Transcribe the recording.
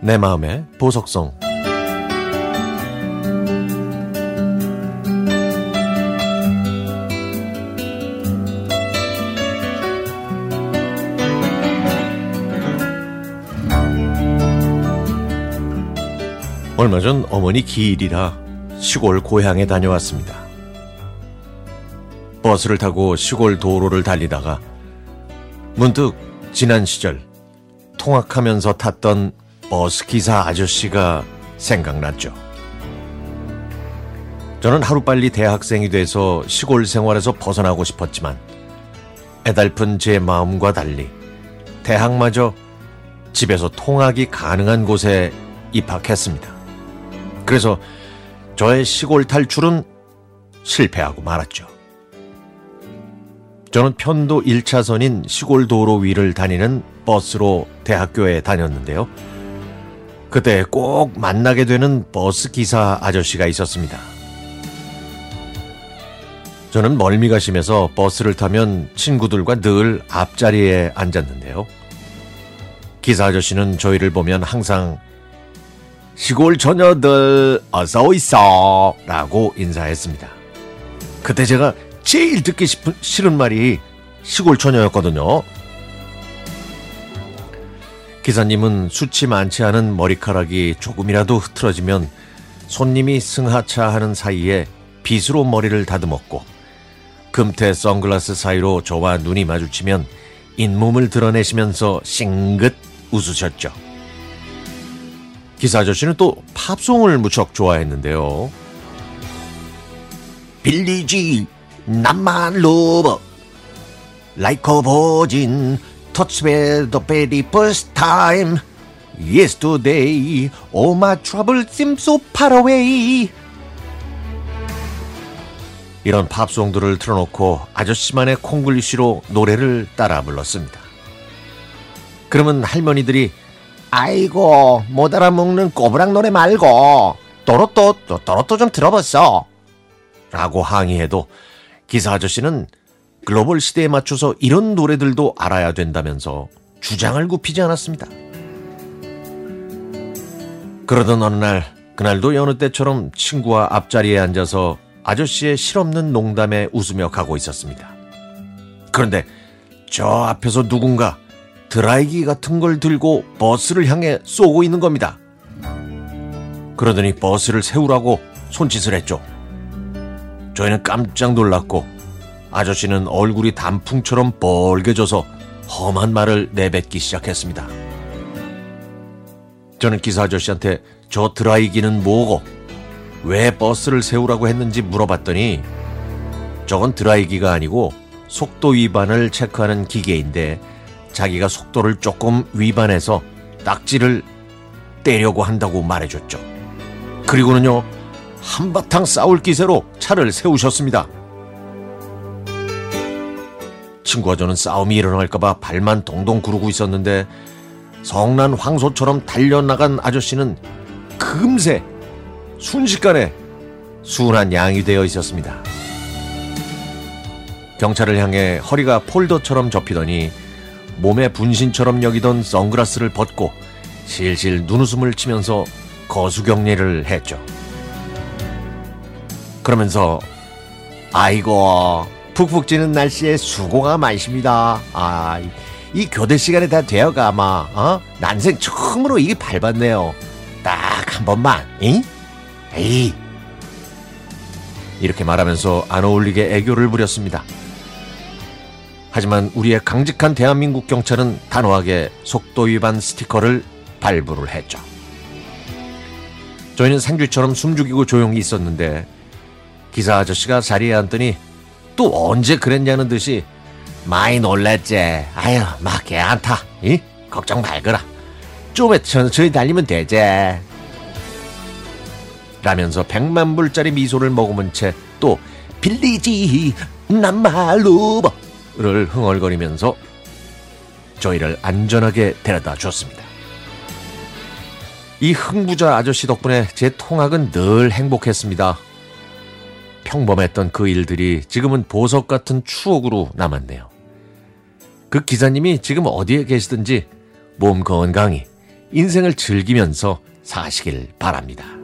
내 마음의 보석성 얼마 전 어머니 기일이라 시골 고향에 다녀왔습니다. 버스를 타고 시골 도로를 달리다가 문득 지난 시절 통학하면서 탔던 버스 기사 아저씨가 생각났죠. 저는 하루빨리 대학생이 돼서 시골 생활에서 벗어나고 싶었지만 애달픈 제 마음과 달리 대학마저 집에서 통학이 가능한 곳에 입학했습니다. 그래서 저의 시골 탈출은 실패하고 말았죠. 저는 편도 1차선인 시골 도로 위를 다니는 버스로 대학교에 다녔는데요. 그때 꼭 만나게 되는 버스 기사 아저씨가 있었습니다. 저는 멀미가 심해서 버스를 타면 친구들과 늘 앞자리에 앉았는데요. 기사 아저씨는 저희를 보면 항상 시골 처녀들 어서 있어 라고 인사했습니다. 그때 제가 제일 듣기 싶은, 싫은 말이 시골 처녀였거든요. 기사님은 수치 많지 않은 머리카락이 조금이라도 흐트러지면 손님이 승하차하는 사이에 빗으로 머리를 다듬었고 금태 선글라스 사이로 저와 눈이 마주치면 잇몸을 드러내시면서 싱긋 웃으셨죠. 기사 아저씨는 또 팝송을 무척 좋아했는데요. 빌리지 the very first time. Yesterday All my troubles seem so far away. 이런 팝송들을 틀어놓고 아저씨만의 콩글리쉬로 노래를 따라 불렀습니다. 그러면 할머니들이 아이고 못 알아먹는 꼬부랑 노래 말고 또로또 또로또 좀 들어봤어 라고 항의해도 기사 아저씨는 글로벌 시대에 맞춰서 이런 노래들도 알아야 된다면서 주장을 굽히지 않았습니다. 그러던 어느 날 그날도 여느 때처럼 친구와 앞자리에 앉아서 아저씨의 실없는 농담에 웃으며 가고 있었습니다. 그런데 저 앞에서 누군가 드라이기 같은 걸 들고 버스를 향해 쏘고 있는 겁니다. 그러더니 버스를 세우라고 손짓을 했죠. 저희는 깜짝 놀랐고 아저씨는 얼굴이 단풍처럼 벌개져서 험한 말을 내뱉기 시작했습니다. 저는 기사 아저씨한테 저 드라이기는 뭐고 왜 버스를 세우라고 했는지 물어봤더니 저건 드라이기가 아니고 속도 위반을 체크하는 기계인데 자기가 속도를 조금 위반해서 딱지를 떼려고 한다고 말해줬죠. 그리고는요, 한바탕 싸울 기세로 차를 세우셨습니다. 친구와 저는 싸움이 일어날까봐 발만 동동 구르고 있었는데 성난 황소처럼 달려나간 아저씨는 금세 순식간에 순한 양이 되어 있었습니다. 경찰을 향해 허리가 폴더처럼 접히더니 몸에 분신처럼 여기던 선글라스를 벗고 실실 눈웃음을 치면서 거수경례를 했죠. 그러면서 아이고 푹푹 찌는 날씨에 수고가 많으십니다. 아, 이 교대 시간에 다 되어가 아마 어? 난생 처음으로 이게 밟았네요. 딱 한 번만, 잉? 에이. 이렇게 말하면서 안 어울리게 애교를 부렸습니다. 하지만 우리의 강직한 대한민국 경찰은 단호하게 속도 위반 스티커를 발부를 했죠. 저희는 생쥐처럼 숨죽이고 조용히 있었는데 기사 아저씨가 자리에 앉더니 또 언제 그랬냐는 듯이 많이 놀랬지. 아유, 막 개안타. 이? 걱정 말거라. 좀에 천천히 달리면 되지. 라면서 백만 불짜리 미소를 머금은 채 또 빌리지 남말로버를 흥얼거리면서 저희를 안전하게 데려다 줬습니다. 이 흥부자 아저씨 덕분에 제 통학은 늘 행복했습니다. 평범했던 그 일들이 지금은 보석 같은 추억으로 남았네요. 그 기사님이 지금 어디에 계시든지 몸 건강히 인생을 즐기면서 사시길 바랍니다.